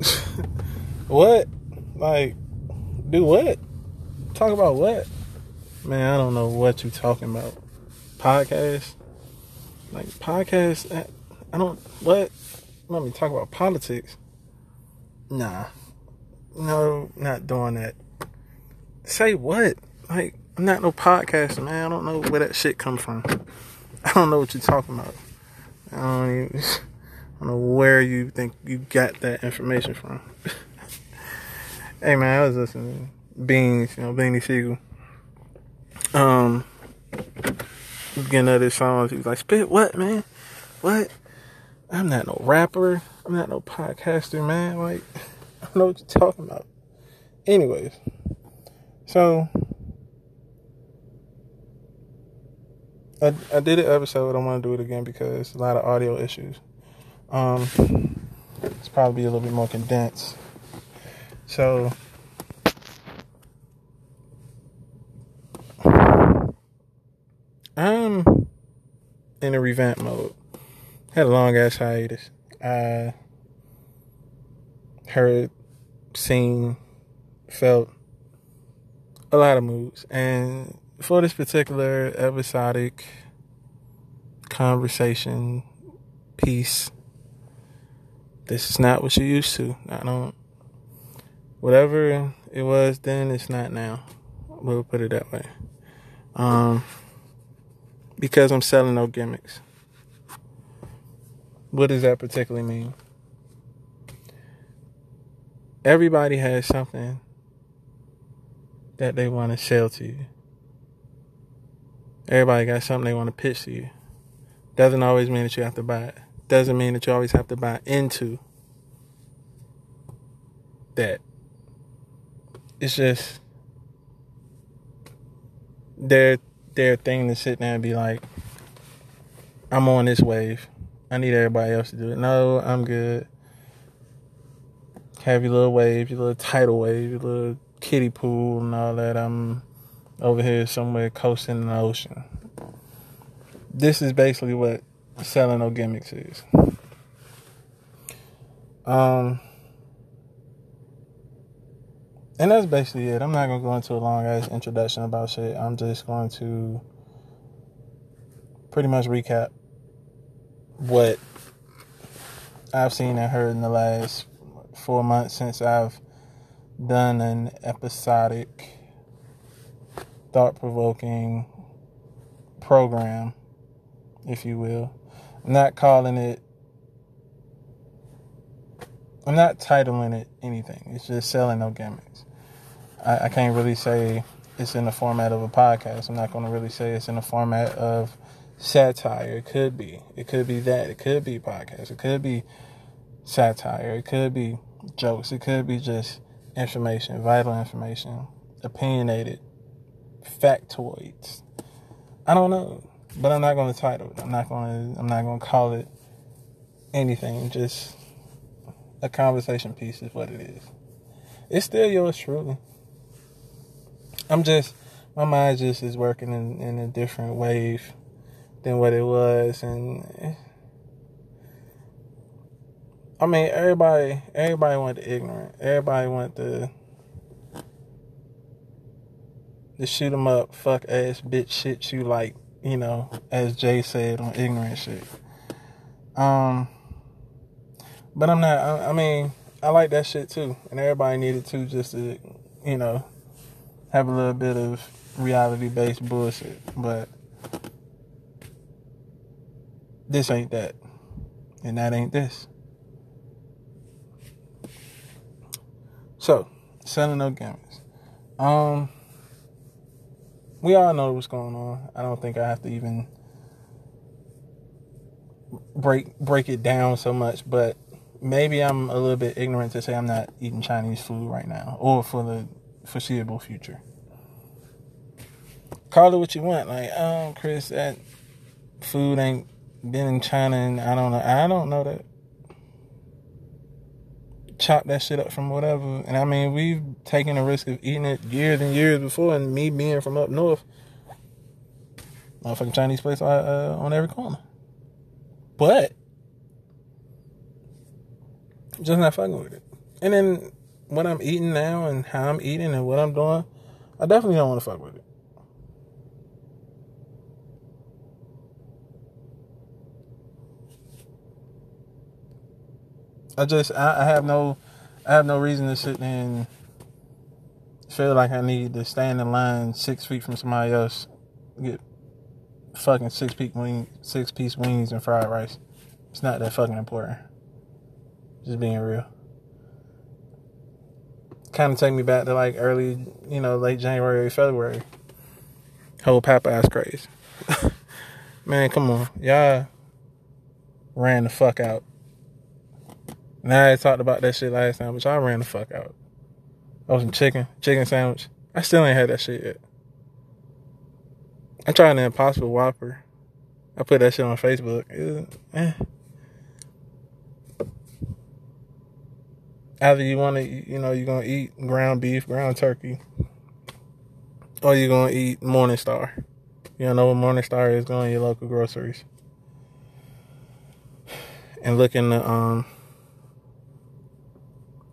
what? Like, do what? Talk about what? Man, I don't know what you're talking about. Podcast? Like podcast? Eh, I don't. What? Let me talk about politics. Nah, no, not doing that. Say what? Like, I'm not no podcaster, man. I don't know where that shit come from. I don't know what you're talking about. I don't even. I don't know where you think you got that information from. hey man, I was listening to Beans, you know, Beanie Sigel. Um, getting other songs. He was like, "Spit what, man? What? I'm not no rapper. I'm not no podcaster, man. Like, I don't know what you're talking about." Anyways, so I I did an episode. I want to do it again because a lot of audio issues. Um, it's probably a little bit more condensed. So I'm in a revamp mode. Had a long ass hiatus. I heard, seen, felt a lot of moods. And for this particular episodic conversation piece, this is not what you're used to. I don't, whatever it was then, it's not now. We'll put it that way. Um, because I'm selling no gimmicks. What does that particularly mean? Everybody has something that they want to sell to you. Everybody got something they want to pitch to you. Doesn't always mean that you have to buy it. Doesn't mean that you always have to buy into that. It's just their their thing to sit there and be like, I'm on this wave. I need everybody else to do it. No, I'm good. Have your little wave, your little tidal wave, your little kiddie pool and all that. I'm over here somewhere coasting in the ocean. This is basically what selling no gimmicks is. Um and that's basically it. I'm not gonna go into a long ass introduction about shit. I'm just going to pretty much recap what I've seen and heard in the last four months since I've done an episodic, thought provoking program, if you will. Not calling it I'm not titling it anything. It's just selling no gimmicks. I, I can't really say it's in the format of a podcast. I'm not going to really say it's in the format of satire. It could be. It could be that. It could be podcast. It could be satire. It could be jokes. It could be just information, vital information, opinionated factoids. I don't know, but I'm not going to title it. I'm not going to. I'm not going to call it anything. Just a conversation piece is what it is. It's still yours truly. I'm just my mind just is working in, in a different wave than what it was and I mean everybody everybody went to ignorant. Everybody went to shoot 'em up, fuck ass bitch shit you like, you know, as Jay said on ignorant shit. Um but I'm not I, I mean, I like that shit too. And everybody needed to just to, you know, have a little bit of reality based bullshit, but this ain't that. And that ain't this. So, selling no gimmicks. Um we all know what's going on. I don't think I have to even break break it down so much, but maybe I'm a little bit ignorant to say I'm not eating Chinese food right now or for the foreseeable future. Call it what you want. Like, oh, Chris, that food ain't been in China, and I don't know. I don't know that. Chop that shit up from whatever. And I mean, we've taken the risk of eating it years and years before, and me being from up north, motherfucking Chinese place uh, on every corner. But, just not fucking with it. And then what I'm eating now and how I'm eating and what I'm doing, I definitely don't want to fuck with it. I just I, I have no I have no reason to sit and feel like I need to stand in line six feet from somebody else, get fucking six piece wing, six piece wings and fried rice. It's not that fucking important. Just being real. Kind of take me back to like early, you know, late January, February. Whole Popeyes craze. Man, come on, y'all ran the fuck out. Now I talked about that shit last time, but y'all ran the fuck out. Oh, some chicken, chicken sandwich. I still ain't had that shit yet. I tried an Impossible Whopper. I put that shit on Facebook. It, eh. Either you want to, you know, you're gonna eat ground beef, ground turkey, or you're gonna eat Morningstar. You don't know what Morningstar is? Go to your local groceries and look in the um,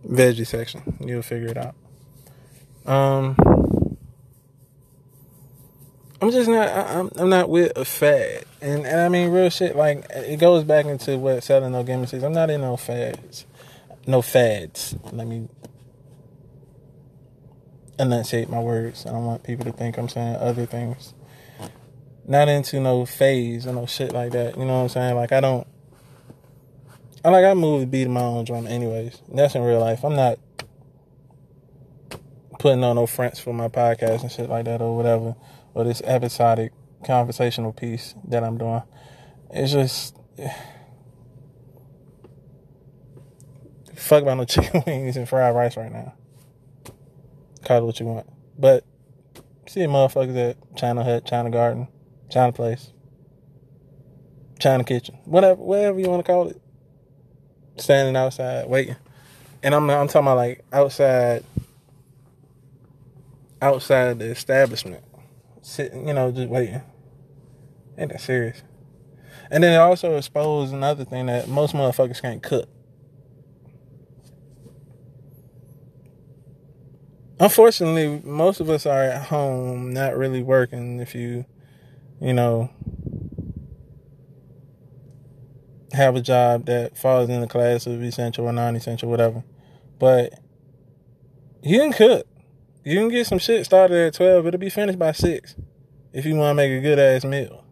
veggie section. You'll figure it out. Um, I'm just not. I'm, I'm not with a fad, and and I mean real shit. Like it goes back into what selling no gimmicks is. I'm not in no fads, no fads. Let me enunciate my words. I don't want people to think I'm saying other things. Not into no phase or no shit like that. You know what I'm saying? Like I don't. I like I move to beat my own drum anyways. That's in real life. I'm not putting on no fronts for my podcast and shit like that or whatever, or this episodic conversational piece that I'm doing. It's just fuck about no chicken wings and fried rice right now. Call it what you want, but see motherfuckers at China Hut, China Garden, China Place, China Kitchen, whatever, whatever you want to call it. Standing outside waiting, and I'm I'm talking about like outside outside the establishment, sitting, you know, just waiting. Ain't that serious? And then it also exposed another thing that most motherfuckers can't cook. Unfortunately, most of us are at home, not really working. If you, you know, have a job that falls in the class of essential or non-essential, whatever, but you can cook. You can get some shit started at 12. It'll be finished by 6 if you want to make a good ass meal.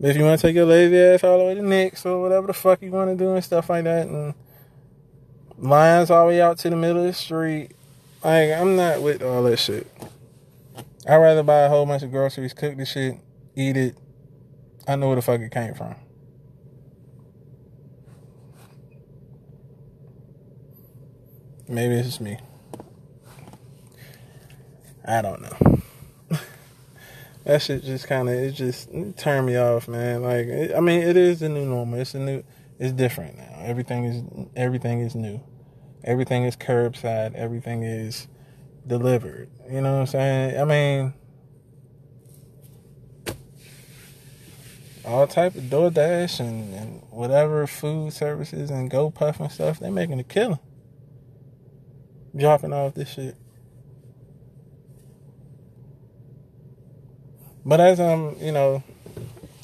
But if you want to take your lazy ass all the way to next or whatever the fuck you want to do and stuff like that, and lines all the way out to the middle of the street, like, I'm not with all that shit. I'd rather buy a whole bunch of groceries, cook the shit, eat it. I know where the fuck it came from. Maybe it's me. I don't know. that shit just kind of it just it turned me off, man. Like it, I mean, it is the new normal. It's a new. It's different now. Everything is everything is new. Everything is curbside. Everything is delivered. You know what I'm saying? I mean, all type of DoorDash and, and whatever food services and GoPuff and stuff. They're making a killing dropping off this shit. But as I'm, you know,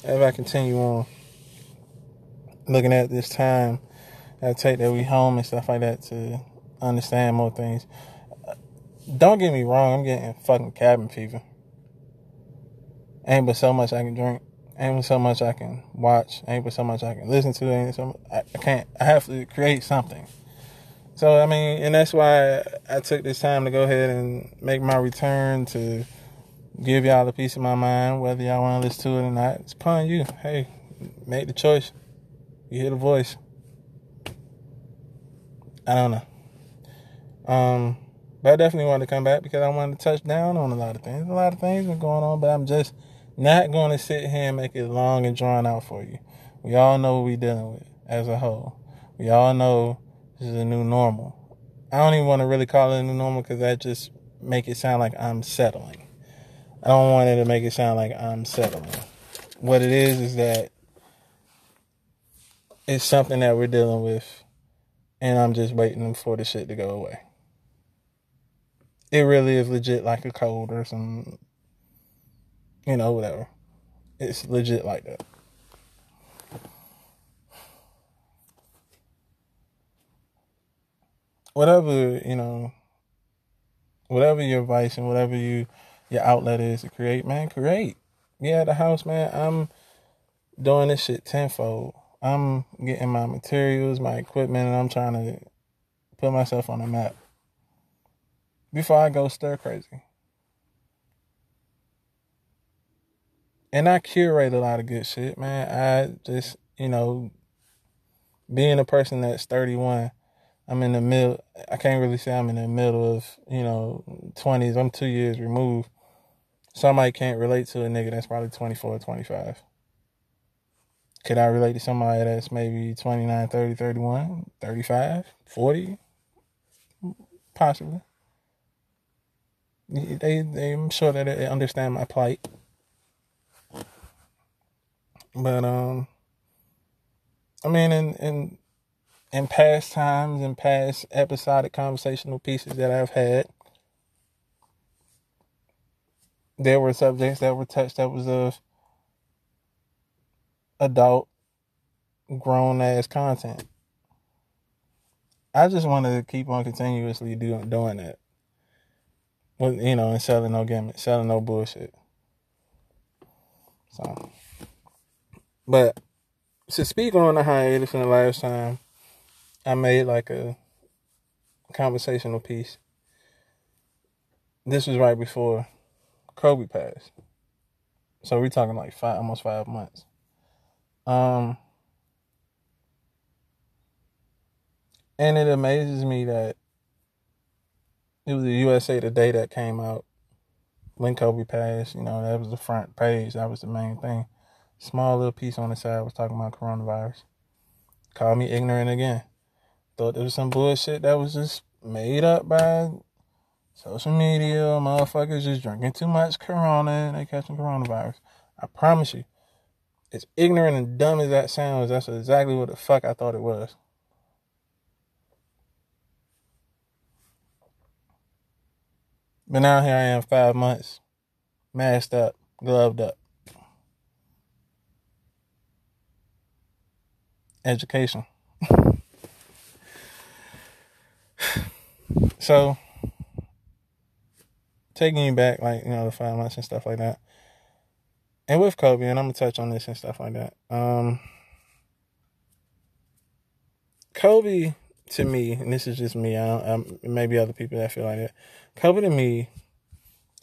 as I continue on looking at this time, I take that we home and stuff like that to understand more things. Uh, don't get me wrong, I'm getting fucking cabin fever. Ain't but so much I can drink. Ain't so much I can watch. Ain't so much I can listen to. Ain't so I, I can't. I have to create something. So I mean, and that's why I took this time to go ahead and make my return to give y'all a piece of my mind, whether y'all want to listen to it or not. It's upon you. Hey, make the choice. You hear the voice. I don't know. Um, but I definitely wanted to come back because I wanted to touch down on a lot of things. A lot of things are going on, but I'm just not going to sit here and make it long and drawn out for you. We all know what we're dealing with as a whole. We all know this is a new normal. I don't even want to really call it a new normal because that just make it sound like I'm settling. I don't want it to make it sound like I'm settling. What it is is that it's something that we're dealing with and I'm just waiting for the shit to go away. It really is legit like a cold or some, you know, whatever. It's legit like that. Whatever, you know, whatever your vice and whatever you your outlet is to create, man, create. Yeah, the house, man, I'm doing this shit tenfold. I'm getting my materials, my equipment, and I'm trying to put myself on the map before I go stir crazy. And I curate a lot of good shit, man. I just, you know, being a person that's 31, I'm in the middle. I can't really say I'm in the middle of, you know, 20s. I'm two years removed. Somebody can't relate to a nigga that's probably 24 or 25. Could I relate to somebody that's maybe 29, 30, 31, 35, 40? Possibly. They, they, I'm sure that they understand my plight. But, um, I mean, in, in, in past times and past episodic conversational pieces that I've had, there were subjects that were touched that was of adult, grown ass content. I just want to keep on continuously doing doing that. With, you know, and selling no gimmicks, selling no bullshit. So, but to speak on the hiatus in the last time, I made like a conversational piece. This was right before Kobe passed. So we're talking like five, almost five months. Um, and it amazes me that it was the USA Today that came out when Kobe passed. You know, that was the front page. That was the main thing. Small little piece on the side was talking about coronavirus. Called me ignorant again. Thought there was some bullshit that was just made up by social media. Motherfuckers just drinking too much Corona and they catching coronavirus. I promise you, as ignorant and dumb as that sounds, that's exactly what the fuck I thought it was. But now here I am, five months, masked up, gloved up. Education. so, taking you back, like, you know, the five months and stuff like that and with Kobe, and I'm gonna touch on this and stuff like that. Um, Kobe to me, and this is just me. I don't, um, maybe other people that feel like that. Kobe to me,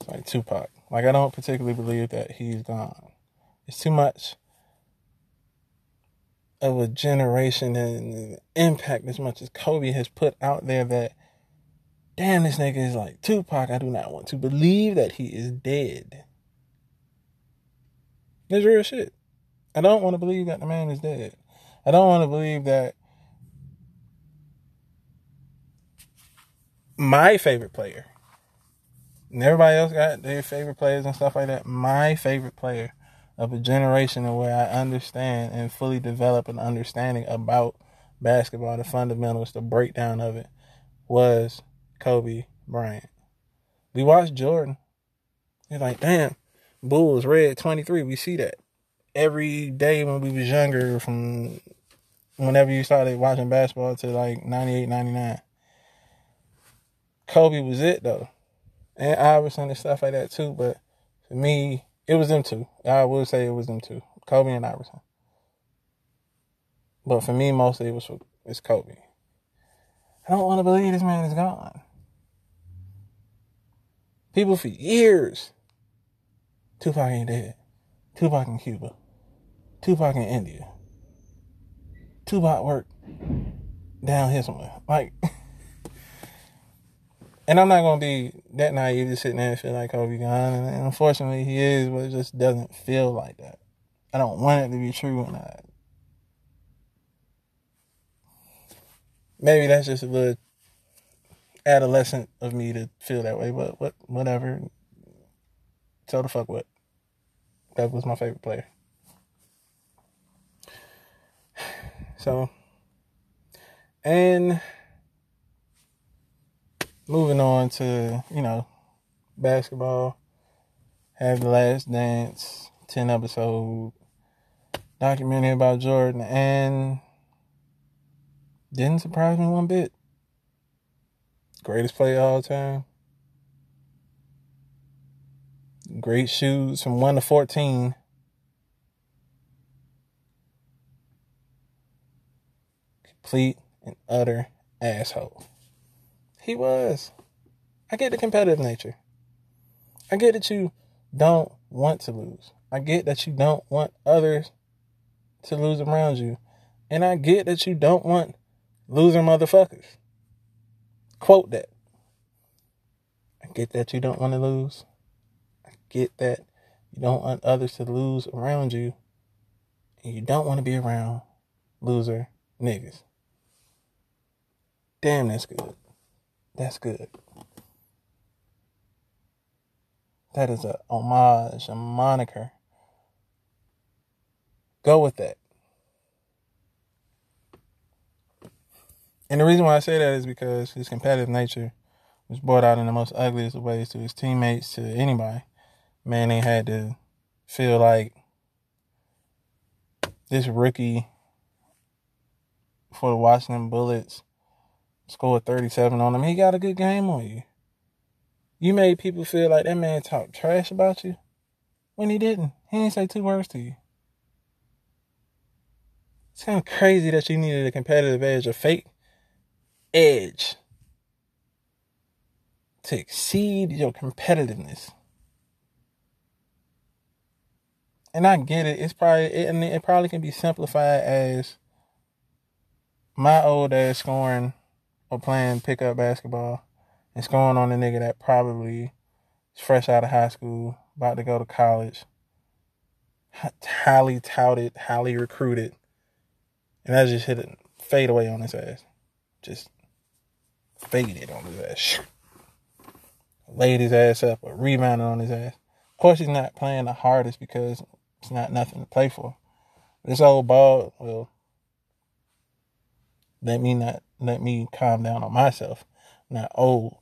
like Tupac. Like I don't particularly believe that he's gone. It's too much of a generation and impact as much as Kobe has put out there that damn this nigga is like Tupac. I do not want to believe that he is dead. It's real shit. I don't want to believe that the man is dead. I don't want to believe that my favorite player, and everybody else got their favorite players and stuff like that. My favorite player of a generation where I understand and fully develop an understanding about basketball, the fundamentals, the breakdown of it, was Kobe Bryant. We watched Jordan. You're like, damn, Bulls, red 23. We see that every day when we was younger from whenever you started watching basketball to like 98, 99. Kobe was it though. And Iverson and stuff like that too. But for me, it was them two. I would say it was them two. Kobe and Iverson. But for me, mostly it was it's Kobe. I don't want to believe this man is gone. People for years Tupac ain't dead. Tupac in Cuba. Tupac in India. Tupac worked down here somewhere. Like, and I'm not gonna be that naive to sit there and feel like Kobe gone. And unfortunately, he is, but it just doesn't feel like that. I don't want it to be true, and I. Maybe that's just a little adolescent of me to feel that way, but what, whatever. Tell the fuck what. That was my favorite player. So, and moving on to, you know, basketball. Have the last dance, 10 episode documentary about Jordan and didn't surprise me one bit. Greatest player all time. Great shoes from 1 to 14. Complete and utter asshole. He was. I get the competitive nature. I get that you don't want to lose. I get that you don't want others to lose around you. And I get that you don't want loser motherfuckers. Quote that. I get that you don't want to lose. I get that you don't want others to lose around you. And you don't want to be around loser niggas. Damn, that's good. That's good. That is a homage, a moniker. Go with that. And the reason why I say that is because his competitive nature was brought out in the most ugliest ways to his teammates, to anybody. Man, they had to feel like this rookie for the Washington Bullets scored 37 on him. He got a good game on you. You made people feel like that man talked trash about you when he didn't. He didn't say two words to you. It's kind of crazy that you needed a competitive edge, a fake edge to exceed your competitiveness. And I get it. It's probably it, and it probably can be simplified as my old ass scoring or playing pickup basketball and scoring on a nigga that probably is fresh out of high school, about to go to college, highly touted, highly recruited, and that just hit it fade away on his ass. Just faded on his ass. Laid his ass up or rebounded on his ass. Of course, he's not playing the hardest because it's not nothing to play for. This old ball, well, let me not let me calm down on myself. Not old, oh,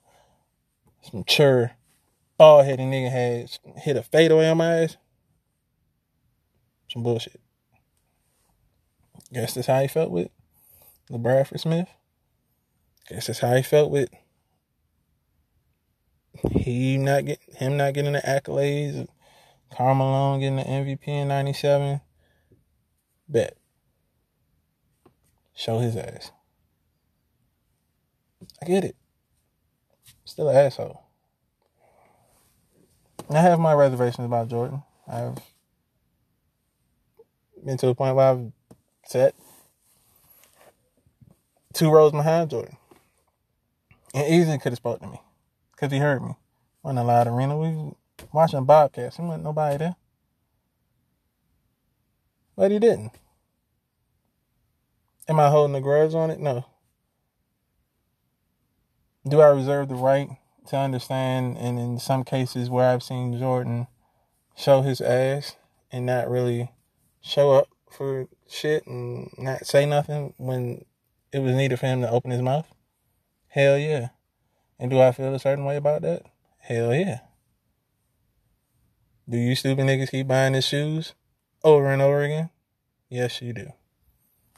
some mature, bald headed nigga had hit a fadeaway on my ass. Some bullshit. Guess that's how he felt with LaBradford Smith. Guess that's how he felt with he not get him not getting the accolades. Karl Malone getting the MVP in '97. Bet. Show his ass. I get it. Still an asshole. I have my reservations about Jordan. I've been to the point where I've sat two rows behind Jordan. And easily could have spoke to me. Because he heard me. Wasn't a loud arena. We was watching Bobcats. There wasn't nobody there. But he didn't. Am I holding a grudge on it? No. Do I reserve the right to understand, and in some cases where I've seen Jordan show his ass and not really show up for shit and not say nothing when it was needed for him to open his mouth? Hell yeah. And do I feel a certain way about that? Hell yeah. Do you stupid niggas keep buying his shoes over and over again? Yes, you do.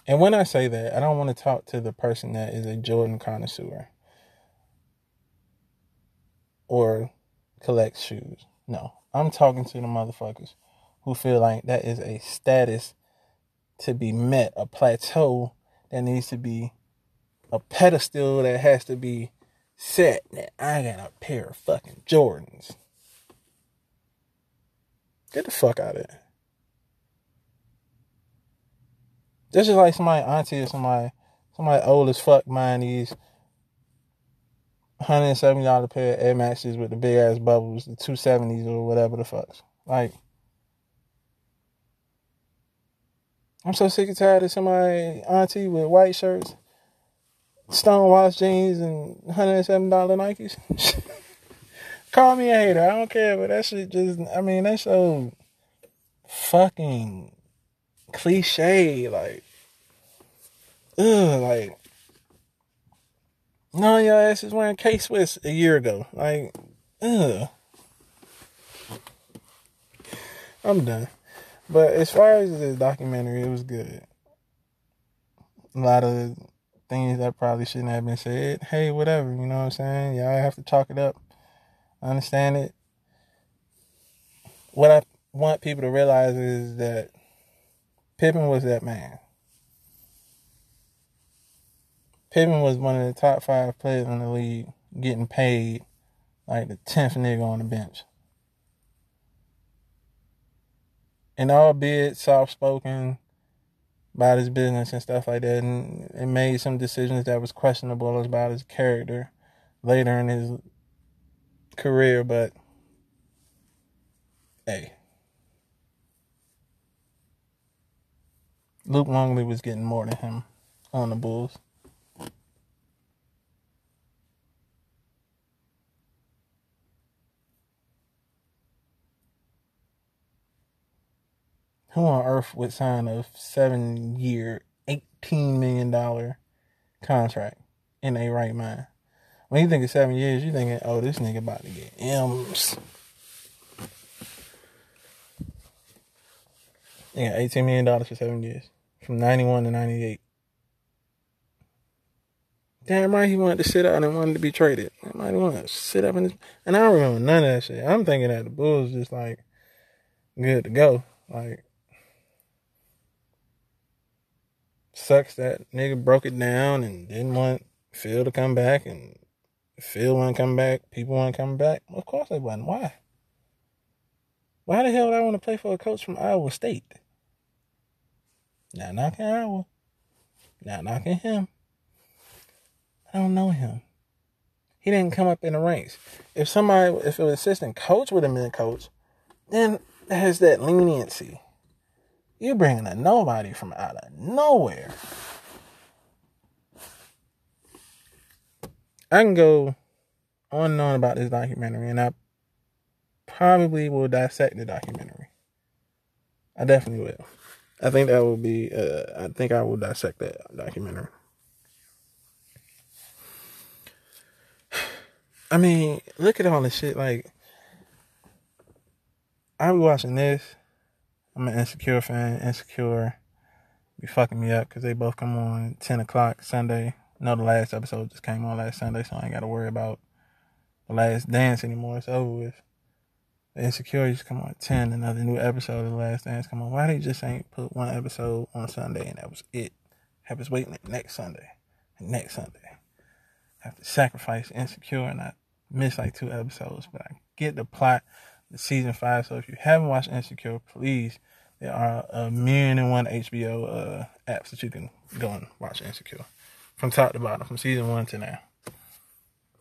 And when I say that, I don't want to talk to the person that is a Jordan connoisseur or collects shoes. No, I'm talking to the motherfuckers who feel like that is a status to be met, a plateau that needs to be a pedestal that has to be set. That I got a pair of fucking Jordans. Get the fuck out of here. This is like somebody auntie or somebody somebody old as fuck buying these hundred and seventy dollar pair of Air Maxes with the big ass bubbles, the two seventies or whatever the fucks. Like I'm so sick and tired of somebody auntie with white shirts, stonewash jeans, and hundred and seven dollar Nikes. Call me a hater, I don't care, but that shit just I mean that's so fucking cliche, like ugh, like of your asses wearing K Swiss a year ago. Like, ugh. I'm done. But as far as the documentary, it was good. A lot of things that probably shouldn't have been said. Hey, whatever, you know what I'm saying? Y'all have to talk it up. I understand it. What I want people to realize is that Pippen was that man. Pippen was one of the top five players in the league, getting paid like the tenth nigga on the bench. And albeit soft spoken about his business and stuff like that, and, and made some decisions that was questionable about his character later in his career, but hey. Luke Longley was getting more than him on the Bulls. Who on earth would sign a seven year, $18 million contract in a right mind? When you think of seven years, you're thinking, oh, this nigga about to get M's. Yeah, $18 million for seven years. From 91 to 98. Damn right he wanted to sit out and wanted to be traded. Damn right he wanted to sit up in his... And I don't remember none of that shit. I'm thinking that the Bulls just like good to go. Like sucks that nigga broke it down and didn't want Phil to come back and Phil want to come back, people want to come back. Of course they wouldn't. Why? Why the hell would I want to play for a coach from Iowa State? Not knocking Iowa. Not knocking him. I don't know him. He didn't come up in the ranks. If somebody, if an assistant coach would have been a coach, then there's that leniency. You're bringing a nobody from out of nowhere. I can go on and on about this documentary, and I probably will dissect the documentary. I definitely will. I think that will be. Uh, I think I will dissect that documentary. I mean, look at all this shit. Like, I be watching this I'm an Insecure fan. Insecure be fucking me up because they both come on 10 o'clock Sunday. No, the last episode just came on last Sunday, so I ain't got to worry about the last dance anymore. It's over with. The Insecure just come on 10. Another new episode of the last dance come on. Why they just ain't put one episode on Sunday and that was it? Have us waiting next Sunday next Sunday. have to sacrifice Insecure and I miss like two episodes, but I get the plot season five. So if you haven't watched Insecure, please, there are a million and one HBO uh, apps that you can go and watch Insecure from top to bottom, from season one to now.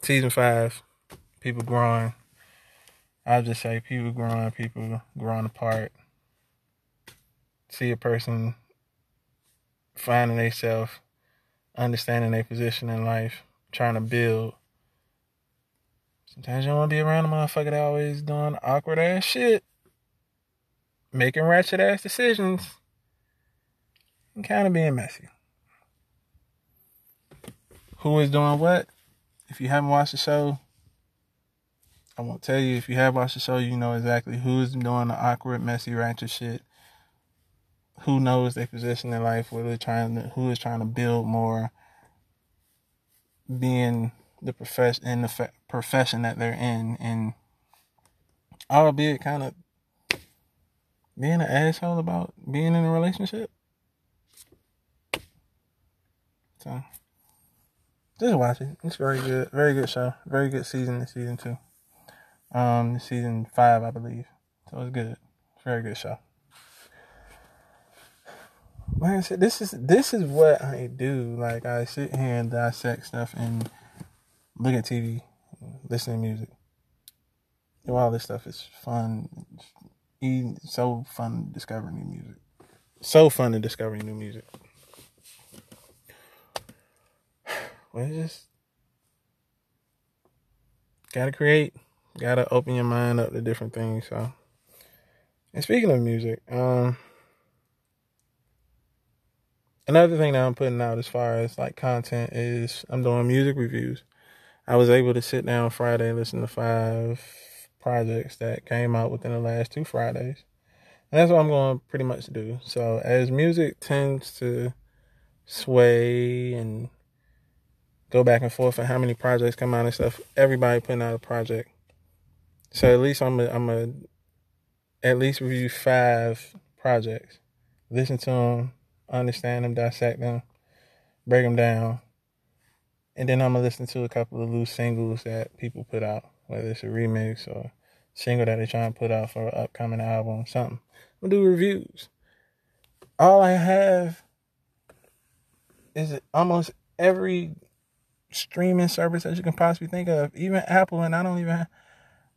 Season five, people growing. I'll just say people growing, people growing apart. See a person finding themselves, understanding their position in life, trying to build Sometimes you don't want to be around a motherfucker that always doing awkward ass shit, making ratchet ass decisions, and kind of being messy. Who is doing what? If you haven't watched the show, I won't tell you. If you have watched the show, you know exactly who is doing the awkward, messy, ratchet shit. Who knows their position in life? Who is trying to, who is trying to build more, being the profession in the fa- profession that they're in, and albeit kind of being an asshole about being in a relationship. So just watch it. It's very good, very good show, very good season. This season two, um, season five, I believe. So it's good. It's very good show. Like I said, this is this is what I do. Like I sit here and dissect stuff and look at TV, listen to music. Do all this stuff is fun. So fun discovering new music. So fun to discover new music. Well, just gotta create, gotta open your mind up to different things. So, and speaking of music, um, another thing that I'm putting out as far as like content is I'm doing music reviews. I was able to sit down Friday and listen to five projects that came out within the last two Fridays. And that's what I'm going to pretty much do. So as music tends to sway and go back and forth and how many projects come out and stuff, everybody putting out a project. So at least I'm a, I'm a at least review five projects, listen to them, understand them, dissect them, break them down, and then I'm gonna listen to a couple of loose singles that people put out, whether it's a remix or a single that they're trying to put out for an upcoming album, something. I'm gonna do reviews. All I have is almost every streaming service that you can possibly think of, even Apple, and I don't even have,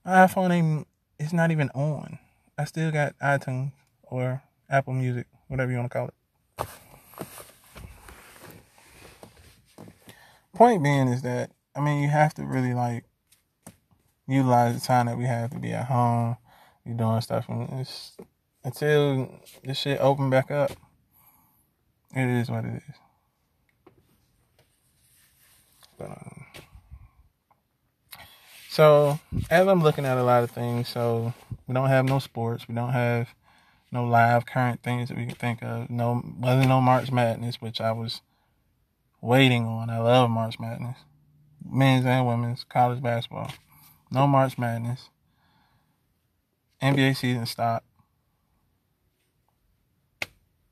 my iPhone ain't it's not even on. I still got iTunes or Apple Music, whatever you want to call it. Point being is that I mean you have to really like utilize the time that we have to be at home, be doing stuff, and it's until this shit open back up. It is what it is. But, um, so as I'm looking at a lot of things, so we don't have no sports. We don't have no live current things that we can think of. No, wasn't no March Madness, which I was waiting on. I love March Madness, men's and women's college basketball. No March Madness. NBA season stopped.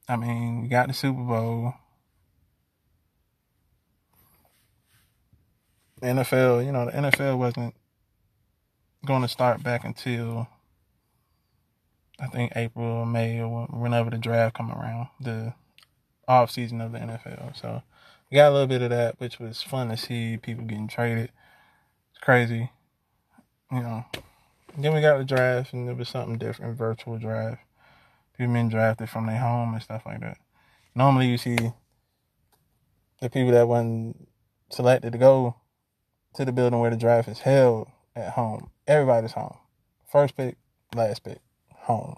I mean, we got the Super Bowl. NFL, you know, the NFL wasn't going to start back until I think April May or whenever the draft come around, the off season of the NFL. So got a little bit of that, which was fun to see people getting traded. It's crazy, you know. Then we got the draft, and it was something different, virtual draft. People being drafted from their home and stuff like that. Normally, you see the people that wasn't selected to go to the building where the draft is held at home. Everybody's home. First pick, last pick home.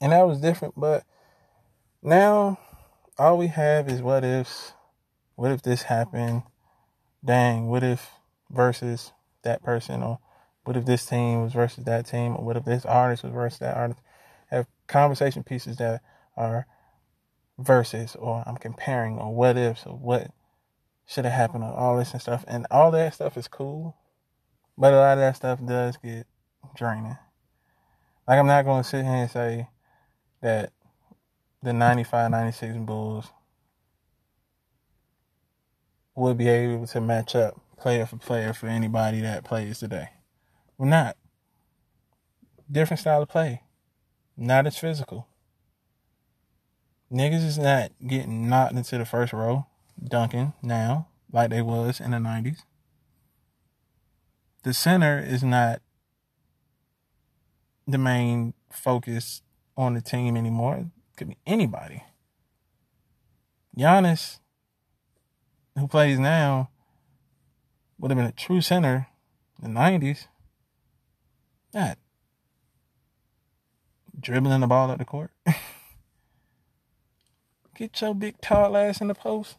And that was different, but now all we have is what ifs. What if this happened? Dang, what if versus that person or what if this team was versus that team or what if this artist was versus that artist? Have conversation pieces that are versus or I'm comparing or what ifs or what should have happened or all this and stuff. And all that stuff is cool. But a lot of that stuff does get draining. Like I'm not gonna sit here and say that the 95, 96 Bulls would be able to match up player for player for anybody that plays today. We're not. Different style of play. Not as physical. Niggas is not getting knocked into the first row, dunking now, like they was in the 90s. The center is not the main focus on the team anymore. Could be anybody. Giannis, who plays now, would have been a true center in the 90s. That. dribbling the ball at the court. Get your big tall ass in the post.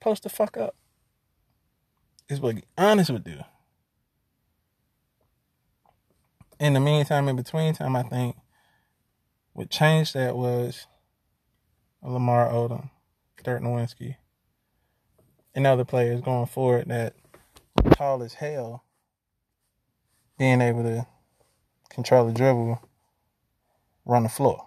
Post the fuck up. Is what Giannis would do in the meantime, in between time, I think what changed that was Lamar Odom, Dirk Nowitzki, and other players going forward that tall as hell, being able to control the dribble, run the floor.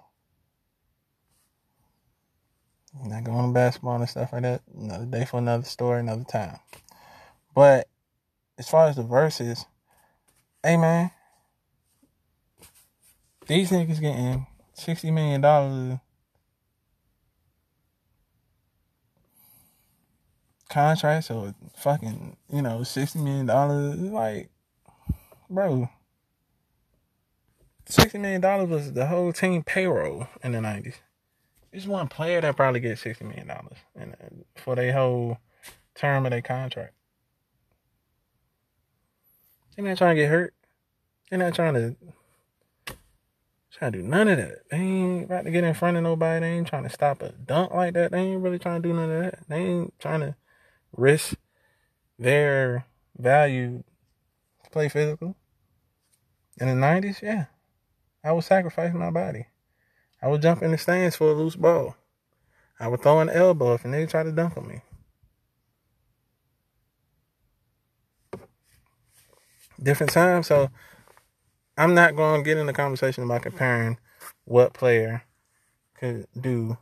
Not going to basketball and stuff like that. Another day for another story, another time. But as far as the verses, hey man, these niggas getting sixty million dollars contract, so fucking, you know, sixty million dollars. Like, bro, sixty million dollars was the whole team payroll in the nineties. There's one player that probably gets sixty million dollars and for their whole term of their contract. They're not trying to get hurt. They're not trying to trying to do none of that. They ain't about to get in front of nobody. They ain't trying to stop a dunk like that. They ain't really trying to do none of that. They ain't trying to risk their value to play physical. In the 90s, yeah. I would sacrifice my body. I would jump in the stands for a loose ball. I would throw an elbow if a nigga tried to dunk on me. Different times, so I'm not going to get in the conversation about comparing what player could do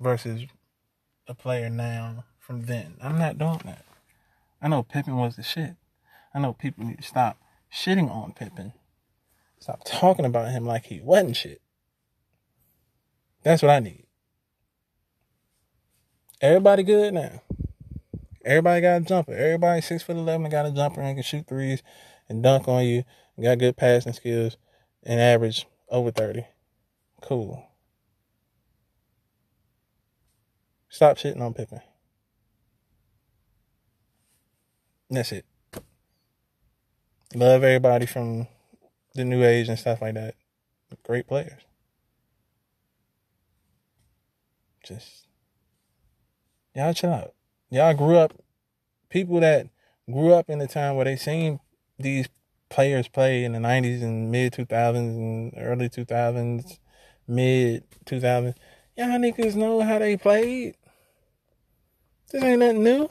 versus a player now from then. I'm not doing that. I know Pippen was the shit. I know people need to stop shitting on Pippen. Stop talking about him like he wasn't shit. That's what I need. Everybody good now. Everybody got a jumper. Everybody six foot eleven got a jumper and can shoot threes and dunk on you. Got good passing skills and average over thirty. Cool. Stop shitting on Pippen. That's it. Love everybody from the new age and stuff like that. Great players. Just y'all chill out. Y'all grew up people that grew up in the time where they seen these players play in the nineties and mid two thousands and early two thousands, mid two thousands. Y'all niggas know how they played. This ain't nothing new.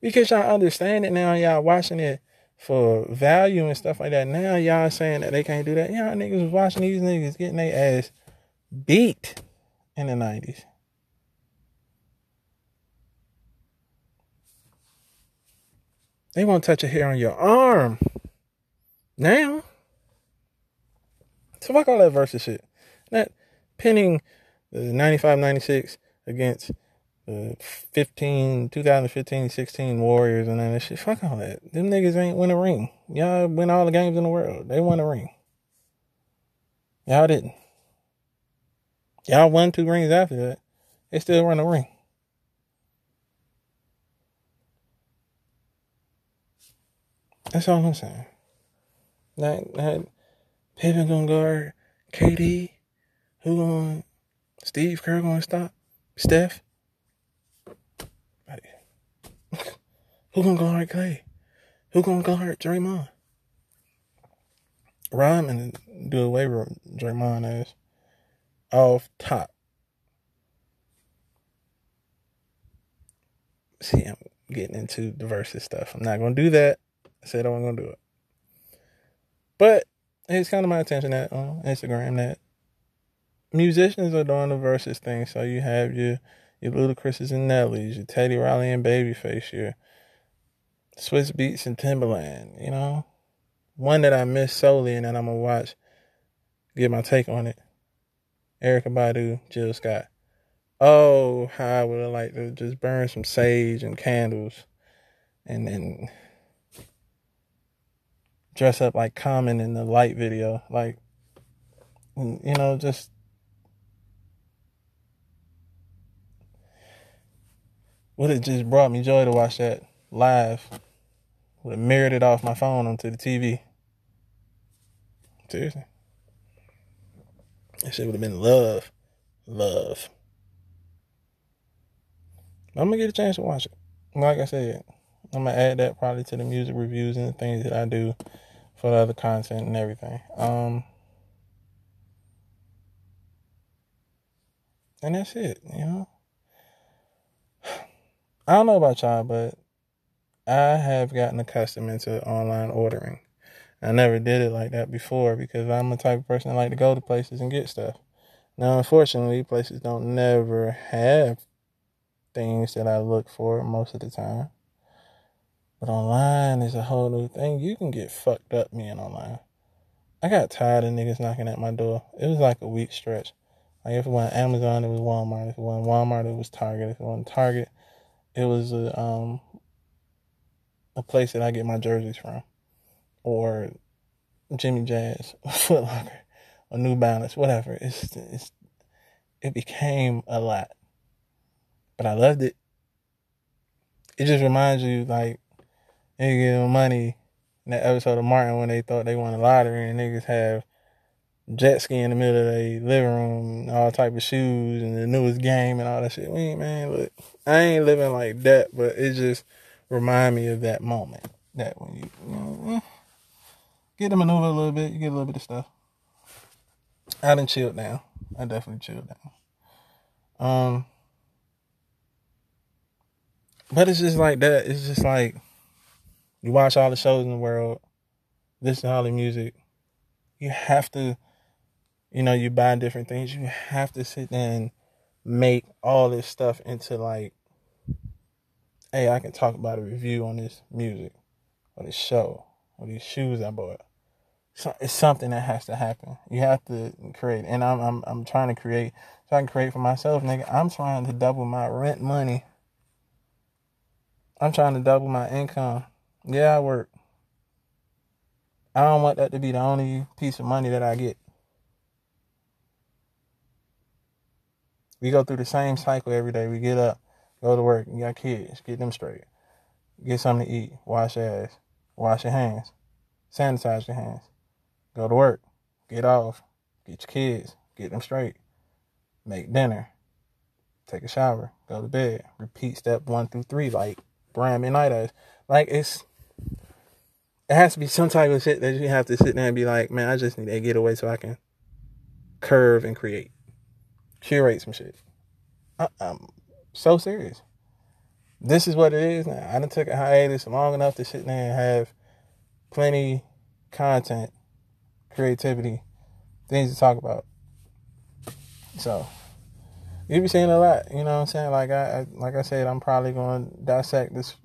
Because y'all understand it now, y'all watching it for value and stuff like that. Now y'all saying that they can't do that. Y'all niggas was watching these niggas getting their ass beat in the 90s. They won't touch a hair on your arm. Now. So fuck all that versus shit. That pinning the 95 96 against the 15, 2015, 16 Warriors and that shit. Fuck all that. Them niggas ain't win a ring. Y'all win all the games in the world. They won a ring. Y'all didn't. Y'all won two rings after that. They still won a ring. That's all I'm saying. That that Pippen gonna guard KD. Who gonna Steve Kerr gonna stop Steph? Who gonna guard Klay? Who gonna guard Draymond? And do away with Draymond as off top. See, I'm getting into the versus stuff. I'm not gonna do that. I said I wasn't gonna do it. But it's kind of my attention that on um, Instagram that musicians are doing the versus thing. So you have your your Ludacris's and Nelly's, your Teddy Riley and Babyface, your Swizz Beatz and Timbaland, you know? One that I miss solely and that I'm gonna watch, get my take on it. Erykah Badu, Jill Scott. Oh, how I would have liked to just burn some sage and candles and then dress up like Common in the light video. Like, you know, just would it just brought me joy to watch that live would have mirrored it off my phone onto the TV. Seriously. That shit would have been love. Love. I'm gonna get a chance to watch it. Like I said, I'm gonna add that probably to the music reviews and the things that I do for the other content and everything. Um and that's it, you know. I don't know about y'all, but I have gotten accustomed into online ordering. I never did it like that before because I'm the type of person that like to go to places and get stuff. Now, unfortunately, places don't never have things that I look for most of the time. But online is a whole new thing. You can get fucked up being online. I got tired of niggas knocking at my door. It was like a week stretch. Like if it wasn't Amazon, it was Walmart. If it wasn't Walmart, it was Target. If it wasn't Target, it was a um a place that I get my jerseys from, or Jimmy Jazz, Foot Locker, or New Balance, whatever. It's it's it became a lot, but I loved it. It just reminds you like give money in that episode of Martin when they thought they won the lottery and niggas have jet ski in the middle of the living room, all type of shoes and the newest game and all that shit. We ain't man, look, I ain't living like that, but it just remind me of that moment. That when you, you know, eh, get to maneuver a little bit, you get a little bit of stuff. I done chilled down. I definitely chilled down. Um, but it's just like that. It's just like you watch all the shows in the world, listen to all the music. You have to, you know, you buy different things. You have to sit there and make all this stuff into like, hey, I can talk about a review on this music or this show or these shoes I bought. So it's something that has to happen. You have to create, and I'm I'm I'm trying to create. So I can create for myself, nigga. I'm trying to double my rent money. I'm trying to double my income. Yeah, I work. I don't want that to be the only piece of money that I get. We go through the same cycle every day. We get up, go to work, you got kids, get them straight. Get something to eat, wash your ass, wash your hands, sanitize your hands, go to work, get off, get your kids, get them straight, make dinner, take a shower, go to bed, repeat step one through three like Brian McKnight does. Like it's it has to be some type of shit that you have to sit there and be like, man, I just need to get away so I can curve and create, curate some shit. I, am so serious. This is what it is now. I done took a hiatus long enough to sit there and have plenty content, creativity, things to talk about. So you be seeing a lot, you know what I'm saying? Like I, I like I said, I'm probably going to dissect this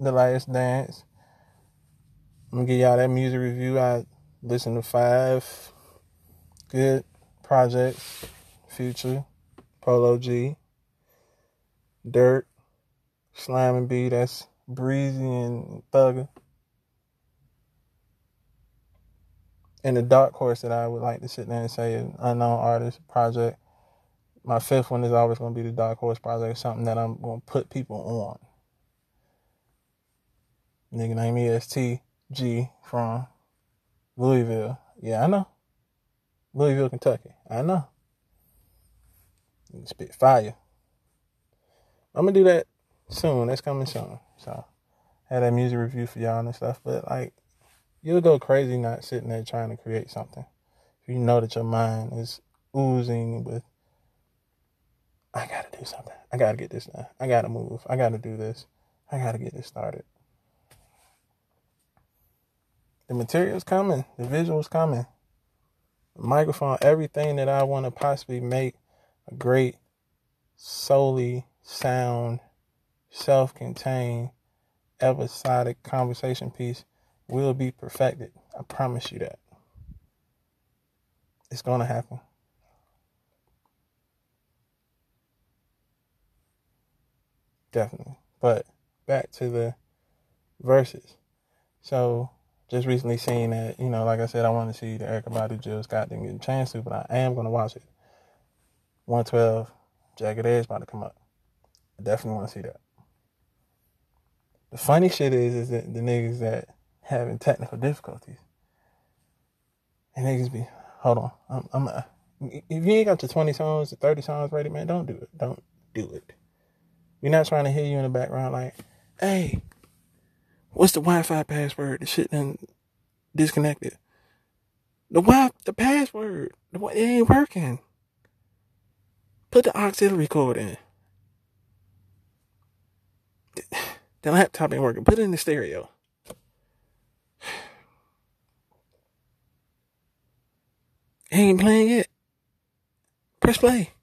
the last dance I'm gonna give y'all that music review. I listened to five good projects. Future, Polo G, Dirt, Slime and B. That's Breezy and Thugger. And the dark horse that I would like to sit there and say an unknown artist project. My fifth one is always going to be the dark horse project, something that I'm going to put people on. Nigga name EST Gee from Louisville. Yeah, I know. Louisville, Kentucky. I know. Spit fire. I'm gonna do that soon. That's coming soon. So I had that music review for y'all and stuff. But like you'll go crazy not sitting there trying to create something. If you know that your mind is oozing with I gotta do something. I gotta get this done. I gotta move. I gotta do this. I gotta get this started. The material's coming. The visual's coming. The microphone, everything that I want to possibly make a great, solely sound, self-contained, episodic conversation piece will be perfected. I promise you that. It's going to happen. Definitely. But back to the verses. So just recently seen that, you know, like I said, I want to see the Erykah Badu Jill Scott didn't get a chance to, but I am going to watch it. 112, Jagged Edge about to come up. I definitely want to see that. The funny shit is, is that the niggas that having technical difficulties, and niggas be, hold on, I'm, I'm uh, if you ain't got your 20 songs to 30 songs ready, man, don't do it. Don't do it. We're not trying to hear you in the background like, hey, What's the Wi-Fi password? The shit then disconnected. The Wi the password, the, it ain't working. Put the auxiliary cord in. The laptop ain't working. Put it in the stereo. Ain't playing yet. Press play.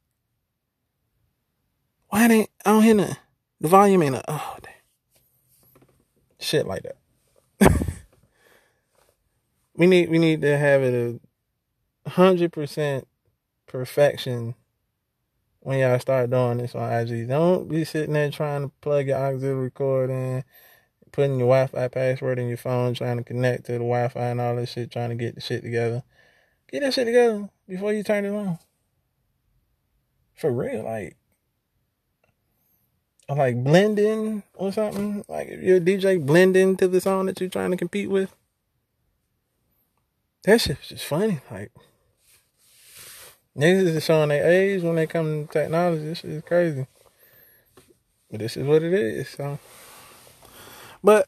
Why it ain't? I don't hear nothing. The volume ain't. Oh, damn. Shit like that. we need we need to have it a hundred percent perfection when y'all start doing this on IG. Don't be sitting there trying to plug your auxiliary cord in, putting your Wi-Fi password in your phone, trying to connect to the Wi-Fi and all this shit, trying to get the shit together. Get that shit together before you turn it on. For real, like like blending or something. Like if you're a DJ blending to the song that you're trying to compete with. that shit's just funny. Like niggas is showing their age when they come to technology. This is crazy. But this is what it is. So, but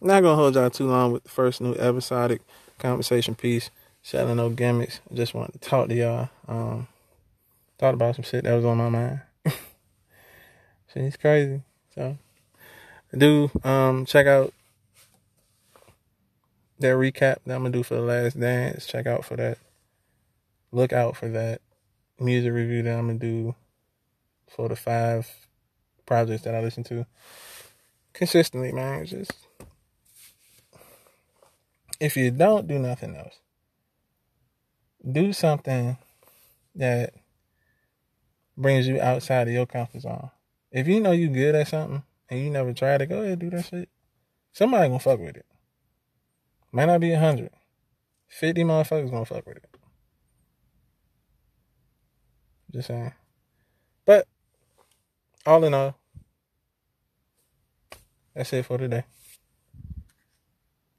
not gonna hold y'all too long with the first new episodic conversation piece. Selling no gimmicks. I just wanted to talk to y'all. Um, thought about some shit that was on my mind. Shit's crazy. So, do um check out that recap that I'm gonna do for the last dance. Check out for that. Look out for that music review that I'm gonna do for the five projects that I listen to consistently, man. It's just if you don't do nothing else, do something that brings you outside of your comfort zone. If you know you good at something and you never tried it, go ahead do that shit. Somebody gonna fuck with it. Might not be a hundred. Fifty motherfuckers gonna fuck with it. Just saying. But all in all, that's it for today.